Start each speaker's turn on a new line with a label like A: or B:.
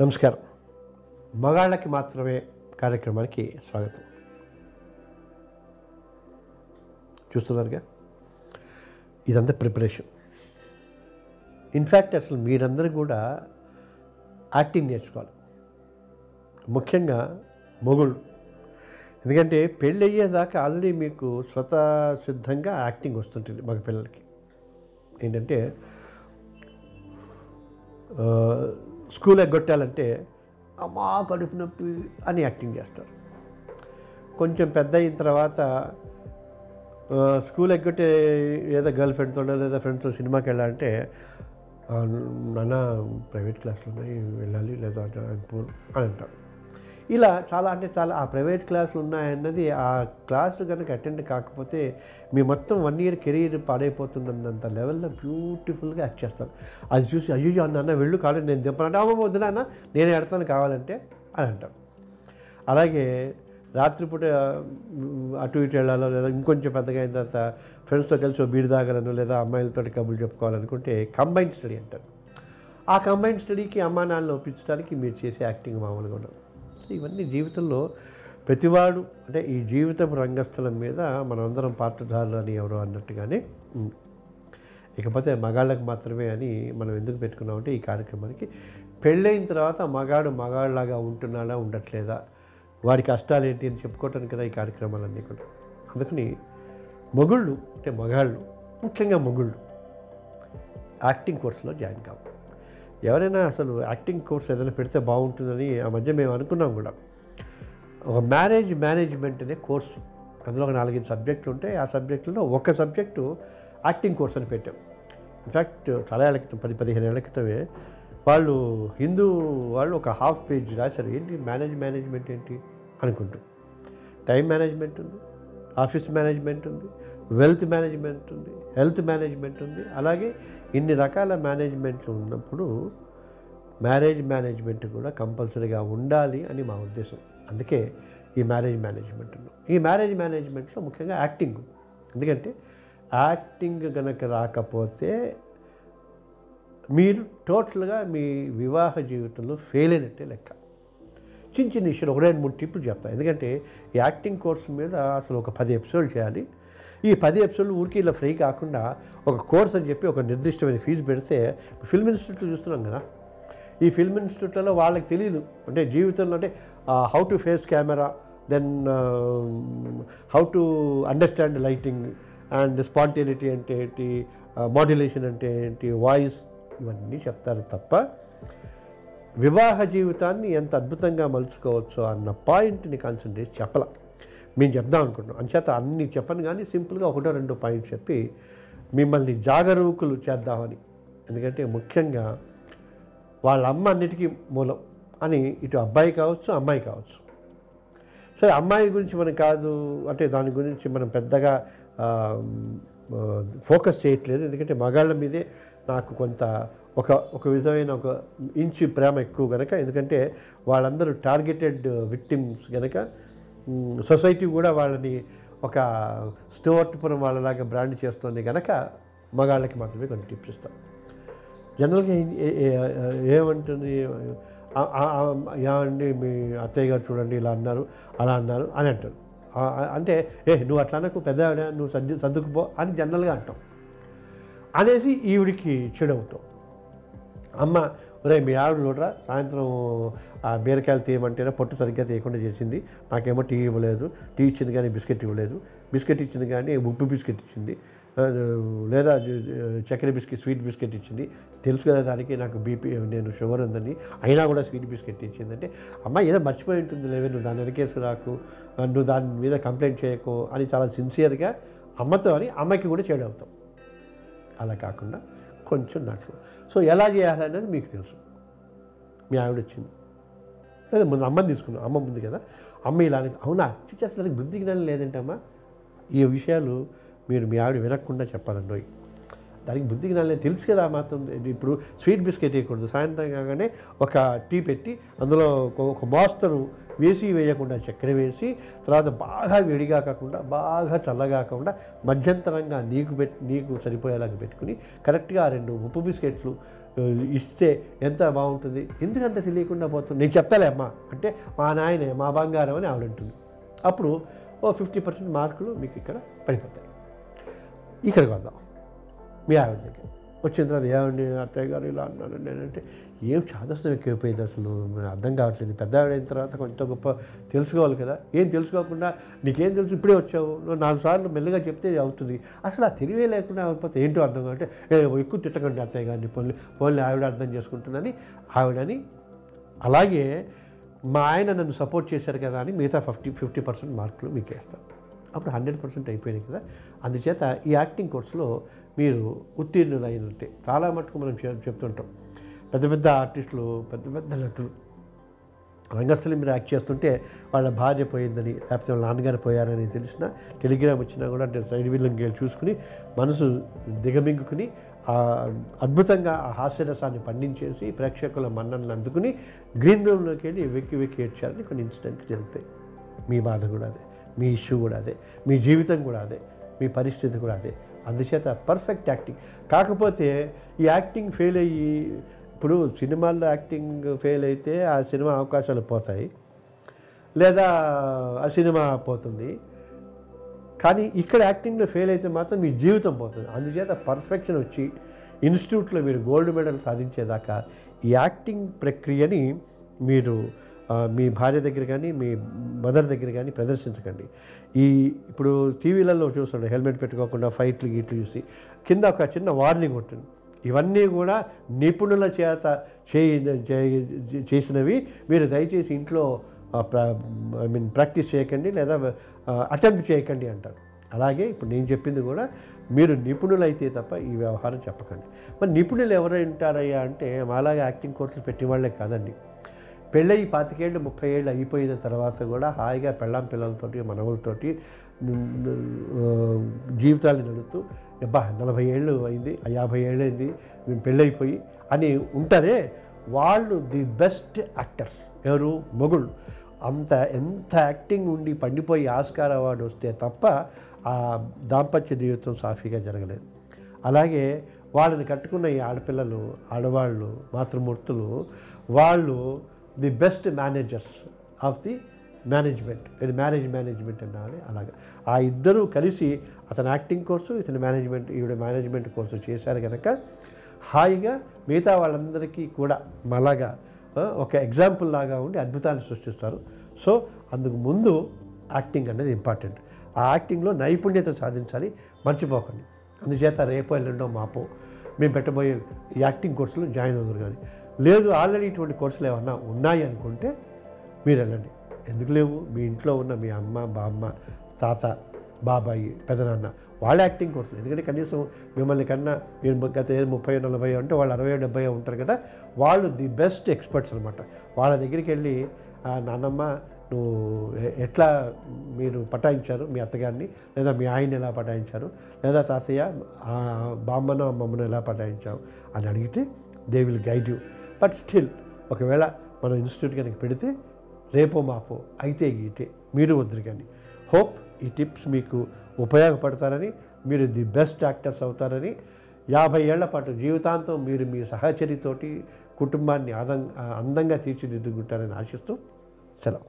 A: నమస్కారం. మగాళ్ళకి మాత్రమే కార్యక్రమానికి స్వాగతం. చూస్తున్నారుగా? ఇదంతా ప్రిపరేషన్. ఇన్ఫ్యాక్ట్ అసలు మీరందరూ కూడా యాక్టింగ్ నేర్చుకోవాలి. ముఖ్యంగా మొగుళ్ళు. ఎందుకంటే పెళ్ళి అయ్యేదాకా ఆల్రెడీ మీకు స్వతः సిద్ధంగా యాక్టింగ్ వస్తుంటుంది మగ పిల్లలకి ఏంటంటే స్కూల్ ఎగ్గొట్టాలంటే అమ్మా కడుపు నొప్పి అని యాక్టింగ్ చేస్తారు. కొంచెం పెద్ద అయిన తర్వాత స్కూల్ ఎగ్గొట్టే ఏదో గర్ల్ ఫ్రెండ్తో లేదా ఫ్రెండ్స్తో సినిమాకి వెళ్ళాలంటే నాన్న ప్రైవేట్ క్లాసులు ఉన్నాయి వెళ్ళాలి లేదా I'm అని అంటారు. ఇలా చాలా అంటే చాలా ఆ ప్రైవేట్ క్లాసులు ఉన్నాయన్నది ఆ క్లాసులు కనుక అటెండ్ కాకపోతే మీ మొత్తం వన్ ఇయర్ కెరీర్ పాడైపోతుందన్నంత లెవెల్లో బ్యూటిఫుల్గా యాక్ట్ చేస్తాను అది చూసి అయ్యో అన్న వెళ్ళు కాలేదు నేను దింపనంటే అమ్మ వద్దునా అన్న నేను ఎడతాను కావాలంటే అని అంటాను అలాగే రాత్రిపూట అటు ఇటు వెళ్ళాలో లేదా ఇంకొంచెం పెద్దగా అయిన తర్వాత ఫ్రెండ్స్తో కలిసి బీడి తాగాలను లేదా అమ్మాయిలతో కబుర్లు చెప్పుకోవాలనుకుంటే కంబైన్డ్ స్టడీ అంటారు. ఆ కంబైన్డ్ స్టడీకి అమ్మా నాన్నలు ఒప్పించడానికి మీరు చేసే యాక్టింగ్ మామూలుగా ఉండదు. సో ఇవన్నీ జీవితంలో ప్రతివాడు అంటే ఈ జీవితపు రంగస్థలం మీద మనమందరం పాత్రధారులు అని ఎవరో అన్నట్టుగానే ఇకపోతే మగాళ్ళకు మాత్రమే అని మనం ఎందుకు పెట్టుకున్నామంటే ఈ కార్యక్రమానికి పెళ్ళైన తర్వాత మగాడు మగాళ్ళలాగా ఉంటున్నాడా ఉండట్లేదా? వారి కష్టాలు ఏంటి అని చెప్పుకోవటానికి కదా ఈ కార్యక్రమాలన్నీ కూడా. అందుకని మొగుళ్ళు అంటే మగాళ్ళు ముఖ్యంగా మొగుళ్ళు యాక్టింగ్ కోర్సులో జాయిన్ కావాలి. ఎవరైనా అసలు యాక్టింగ్ కోర్స్ ఏదైనా పెడితే బాగుంటుందని ఆ మధ్య మేము అనుకున్నాం కూడా. ఒక మ్యారేజ్ మేనేజ్మెంట్ అనే కోర్సు. అందులో ఒక నాలుగైదు సబ్జెక్టులు ఉంటాయి. ఆ సబ్జెక్టులో ఒక సబ్జెక్టు యాక్టింగ్ కోర్స్ అని పెట్టాం. ఇన్ఫ్యాక్ట్ చాలా ఏళ్ళ క్రితం పది పదిహేను ఏళ్ళ క్రితమే వాళ్ళు హిందూ వాళ్ళు ఒక హాఫ్ పేజ్ రాశారు. ఏంటి? మేనేజ్ మేనేజ్మెంట్ ఏంటి? అనుకుంటూ. టైం మేనేజ్మెంట్ ఉంది. ఆఫీస్ మేనేజ్మెంట్ ఉంది. వెల్త్ మేనేజ్మెంట్ ఉంది హెల్త్ మేనేజ్మెంట్ ఉంది. అలాగే ఇన్ని రకాల మేనేజ్మెంట్లు ఉన్నప్పుడు మ్యారేజ్ మేనేజ్మెంట్ కూడా కంపల్సరీగా ఉండాలి అని మా ఉద్దేశం. అందుకే ఈ మ్యారేజ్ మేనేజ్మెంట్ ఉన్నాం. ఈ మ్యారేజ్ మేనేజ్మెంట్లో ముఖ్యంగా యాక్టింగ్. ఎందుకంటే యాక్టింగ్ కనుక రాకపోతే మీరు టోటల్గా మీ వివాహ జీవితంలో ఫెయిల్ అయినట్టే లెక్క. చిన్న చిన్న విషయాలు ఒక రెండు మూడు టిప్పులు చెప్తాను ఎందుకంటే ఈ యాక్టింగ్ కోర్స్ మీద అసలు ఒక పది ఎపిసోడ్ చేయాలి. ఈ పది ఎపిసోడ్లు ఊరికి ఇలా ఫ్రీ కాకుండా ఒక కోర్స్ అని చెప్పి ఒక నిర్దిష్టమైన ఫీజు పెడితే ఫిల్మ్ ఇన్స్టిట్యూట్లు చూస్తున్నాం కదా. ఈ ఫిల్మ్ ఇన్స్టిట్యూట్లలో వాళ్ళకి తెలియదు అంటే జీవితంలో అంటే how to face camera then how to understand lighting and spontaneity అంటే ఏంటి మాడ్యులేషన్ అంటే ఏంటి వాయిస్ ఇవన్నీ చెప్తారు తప్ప వివాహ జీవితాన్ని ఎంత అద్భుతంగా మలుచుకోవచ్చో అన్న పాయింట్ని కాన్సన్ట్రేట్ చెప్పలే. మేము చెప్దాం అనుకుంటున్నాం. అంచేత అన్ని చెప్పను కానీ సింపుల్గా ఒకటో రెండో పాయింట్ చెప్పి మిమ్మల్ని జాగరూకులు చేద్దామని. ఎందుకంటే ముఖ్యంగా వాళ్ళ అమ్మ అన్నిటికీ మూలం అని ఇటు అబ్బాయి కావచ్చు అమ్మాయి కావచ్చు. సరే అమ్మాయి గురించి మనం కాదు అంటే దాని గురించి మనం పెద్దగా ఫోకస్ చేయట్లేదు. ఎందుకంటే మగాళ్ళ మీదే నాకు కొంత ఒక ఒక విధమైన ఒక ఇంచు ప్రేమ ఎక్కువ కనుక ఎందుకంటే వాళ్ళందరూ టార్గెటెడ్ విక్టిమ్స్ కనుక సొసైటీ కూడా వాళ్ళని ఒక స్టోవర్ట్పురం వాళ్ళలాగా బ్రాండ్ చేస్తుంది కనుక మగాళ్ళకి మాత్రమే కొన్ని టిప్స్ ఇస్తాం. జనరల్గా ఏమంటుంది? ఏమండి మీ అత్తయ్య గారు చూడండి ఇలా అన్నారు అలా అన్నారు అని అంటారు. అంటే ఏ నువ్వు అట్లా అనకు పెద్ద నువ్వు సర్ది సర్దుకుపో అని జనరల్గా అంటాం. అనేసి ఈవిడికి చెడు అమ్మ ఒరే మీ ఆవిడ చూడరా సాయంత్రం ఆ బీరకాయలు తీయమంటేనే పొట్టు సరిగ్గా తీయకుండా చేసింది. నాకేమో టీ ఇవ్వలేదు. టీ ఇచ్చింది కానీ బిస్కెట్ ఇవ్వలేదు. బిస్కెట్ ఇచ్చింది కానీ ఉప్పు బిస్కెట్ ఇచ్చింది. లేదా చక్కెర బిస్కెట్ స్వీట్ బిస్కెట్ ఇచ్చింది. తెలుసు కదా దానికి నాకు బీపీ నేను షుగర్ ఉందని. అయినా కూడా స్వీట్ బిస్కెట్ ఇచ్చిందంటే అమ్మ ఏదో మర్చిపోయి ఉంటుంది లేవే నువ్వు దాన్ని వెనకేసి రాకు నువ్వు దాని మీద కంప్లైంట్ చేయకు అని చాలా సిన్సియర్గా అమ్మతో అని అమ్మకి కూడా చెడు అవుతాం. అలా కాకుండా కొంచెం దాంట్లో సో ఎలా చేయాలనేది మీకు తెలుసు. మీ ఆవిడ వచ్చింది లేదా ముందు అమ్మని తీసుకున్నాం అమ్మ ముందు కదా. అమ్మ ఇలా అవునా? అవునా చిచ్చేస్తానికి బుద్ధి జ్ఞానం లేదంటే అమ్మ ఈ విషయాలు మీరు మీ ఆవిడ వినకుండా చెప్పాలండి దానికి బుద్ధి జ్ఞానం తెలుసు కదా మాత్రం. ఇది ఇప్పుడు స్వీట్ బిస్కెట్ వేయకూడదు. సాయంత్రం కాగానే ఒక టీ పెట్టి అందులో ఒక- మోస్తరు వేసి వేయకుండా చక్కెర వేసి తర్వాత బాగా వేడిగా కాకుండా బాగా చల్లగా కాకుండా మధ్యంతరంగా నీకు పెట్టి నీకు సరిపోయేలాగా పెట్టుకుని కరెక్ట్గా రెండు ఉప్పు బిస్కెట్లు ఇస్తే ఎంత బాగుంటుంది? ఎందుకంత తెలియకుండా పోతుంది? నేను చెప్తాలే అమ్మా. అంటే మా నాయనే మా బంగారం అని ఆవిడ ఉంటుంది అప్పుడు ఓ ఫిఫ్టీ పర్సెంట్ మార్కులు మీకు ఇక్కడ పడిపోతాయి. ఇక్కడికి వద్దాం. మీ ఆవిడ దగ్గర వచ్చిన తర్వాత ఏమండి అత్తయ్య గారు ఇలా అన్నాను నేనంటే ఏం చాదస్తం ఎక్కువైపోయింది అసలు? అర్థం కావట్లేదు. పెద్ద ఆవిడ అయిన తర్వాత కొంచెం గొప్ప తెలుసుకోవాలి కదా. ఏం తెలుసుకోకుండా నీకేం తెలుసు? ఇప్పుడే వచ్చావు. నువ్వు నాలుగు సార్లు మెల్లగా చెప్తే అవుతుంది. అసలు ఆ తెలివే లేకుండా అయిపోతే ఏంటో అర్థం అంటే "ఏ, ఎక్కువ తిట్టకండి అత్తయ్య గారిని. పోన్లే పోన్లే ఆవిడ అర్థం చేసుకుంటుందని ఆవిడని అలాగే మా ఆయన నన్ను సపోర్ట్ చేశారు కదా అని మిగతా ఫిఫ్టీ ఫిఫ్టీ పర్సెంట్ మార్కులు మీకు వేస్తాను అప్పుడు హండ్రెడ్ పర్సెంట్ అయిపోయినాయి కదా. అందుచేత ఈ యాక్టింగ్ కోర్సులో మీరు ఉత్తీర్ణులు అయినట్టే చాలా మటుకు మనం చెప్తుంటాం. పెద్ద పెద్ద ఆర్టిస్టులు పెద్ద పెద్ద నటులు రంగస్థలం మీద యాక్ట్ చేస్తుంటే వాళ్ళ భార్య పోయిందని లేకపోతే వాళ్ళ నాన్నగారు పోయారని తెలిసిన టెలిగ్రామ్ వచ్చినా కూడా అంటే సైడ్ విల్లంగా చూసుకుని మనసు దిగమింగుకుని అద్భుతంగా ఆ హాస్యరసాన్ని పండించేసి ప్రేక్షకుల మన్ననలు అందుకుని గ్రీన్ రూమ్లోకి వెళ్ళి వెక్కి వెక్కి ఏడ్చారని కొన్ని ఇన్సిడెంట్లు జరుగుతాయి. మీ బాధ కూడా అదే. మీ ఇష్యూ కూడా అదే మీ జీవితం కూడా అదే మీ పరిస్థితి కూడా అదే. అందుచేత పర్ఫెక్ట్ యాక్టింగ్ కాకపోతే ఈ యాక్టింగ్ ఫెయిల్ అయ్యి ఇప్పుడు సినిమాల్లో యాక్టింగ్ ఫెయిల్ అయితే ఆ సినిమా అవకాశాలు పోతాయి లేదా ఆ సినిమా పోతుంది. కానీ ఇక్కడ యాక్టింగ్లో ఫెయిల్ అయితే మాత్రం మీ జీవితం పోతుంది. అందుచేత పర్ఫెక్షన్ వచ్చి ఇన్స్టిట్యూట్లో మీరు గోల్డ్ మెడల్ సాధించేదాకా ఈ యాక్టింగ్ ప్రక్రియని మీరు మీ భార్య దగ్గర కానీ మీ మదర్ దగ్గర కానీ ప్రదర్శించకండి. ఈ ఇప్పుడు టీవీలలో చూస్తుండే హెల్మెట్ పెట్టుకోకుండా ఫైట్లు గీట్లు చూసి కింద ఒక చిన్న వార్నింగ్ ఉంటుంది. ఇవన్నీ కూడా నిపుణుల చేత చేయి చేసినవి మీరు దయచేసి ఇంట్లో ఐ మీన్ ప్రాక్టీస్ చేయకండి లేదా అటెంప్ట్ చేయకండి అంటారు. అలాగే ఇప్పుడు నేను చెప్పింది కూడా మీరు నిపుణులు అయితే తప్ప ఈ వ్యవహారం చెప్పకండి. మరి నిపుణులు ఎవరు ఉంటారయ్యా అంటే మాలాగా యాక్టింగ్ కోర్సులు పెట్టిన వాళ్ళే కాదండి. పెళ్ళయి పాతికేళ్ళు ముప్పై ఏళ్ళు అయిపోయిన తర్వాత కూడా హాయిగా పెళ్ళాం పిల్లలతోటి మనవులతోటి జీవితాలు నడుపుతూ అబ్బా నలభై ఏళ్ళు అయింది యాభై ఏళ్ళు అయింది మేము పెళ్ళైపోయి అని ఉంటారే వాళ్ళు ది బెస్ట్ యాక్టర్స్. ఎవరు? మొగుళ్ళు. అంత ఎంత యాక్టింగ్ ఉండి పండిపోయి ఆస్కార్ అవార్డు వస్తే తప్ప ఆ దాంపత్య జీవితం సాఫీగా జరగలేదు. అలాగే వాళ్ళని కట్టుకున్న ఈ ఆడపిల్లలు ఆడవాళ్ళు మాతృమూర్తులు వాళ్ళు the best managers of the management. ఇది మ్యారేజ్ మేనేజ్మెంట్ అనాలి అలాగా. ఆ ఇద్దరూ కలిసి అతను యాక్టింగ్ కోర్సు ఇతని మేనేజ్మెంట్ ఈవిడ మేనేజ్మెంట్ కోర్సు చేశారు కనుక హాయిగా మిగతా వాళ్ళందరికీ కూడా మలాగా ఒక ఎగ్జాంపుల్ లాగా ఉండి అద్భుతాన్ని సృష్టిస్తారు. సో అందుకు ముందు యాక్టింగ్ అనేది ఇంపార్టెంట్. ఆ యాక్టింగ్లో నైపుణ్యత సాధించాలి మర్చిపోకండి. అందుచేత రేపో ఎల్లుండో మాపో మేము పెట్టబోయే యాక్టింగ్ కోర్సులో జాయిన్ అవుతారు కానీ. లేదు ఆల్రెడీ ఇటువంటి కోర్సులు ఏమన్నా ఉన్నాయి అనుకుంటే మీరు వెళ్ళండి. ఎందుకు లేవు? మీ ఇంట్లో ఉన్న మీ అమ్మ బామ్మ తాత బాబాయి పెదనాన్న వాళ్ళ యాక్టింగ్ కోర్సులు ఎందుకంటే కనీసం మిమ్మల్ని కన్నా మీరు గత ముప్పై నలభై అంటే వాళ్ళు అరవై డెబ్బై ఉంటారు కదా వాళ్ళు ది బెస్ట్ ఎక్స్పర్ట్స్ అనమాట వాళ్ళ దగ్గరికి వెళ్ళి "ఆ, నాన్నమ్మ నువ్వు ఎట్లా మీరు పటాయించారు మీ అత్తగారిని? లేదా మీ ఆయన ఎలా పటాయించారు? లేదా తాతయ్య ఆ బామ్మను అమ్మమ్మను ఎలా పటాయించావు? అని అడిగితే they will guide you but still ఒకవేళ మనం ఇన్స్టిట్యూట్ కనుక పెడితే రేపో మాపో అయితే గీతే మీరు వద్దురు కానీ హోప్ ఈ టిప్స్ మీకు ఉపయోగపడతారని మీరు ది బెస్ట్ యాక్టర్స్ అవుతారని యాభై ఏళ్ళ పాటు జీవితాంతం మీరు మీ సహచరితోటి కుటుంబాన్ని ఆదం అందంగా తీర్చిదిద్దుకుంటారని ఆశిస్తూ సెలవు.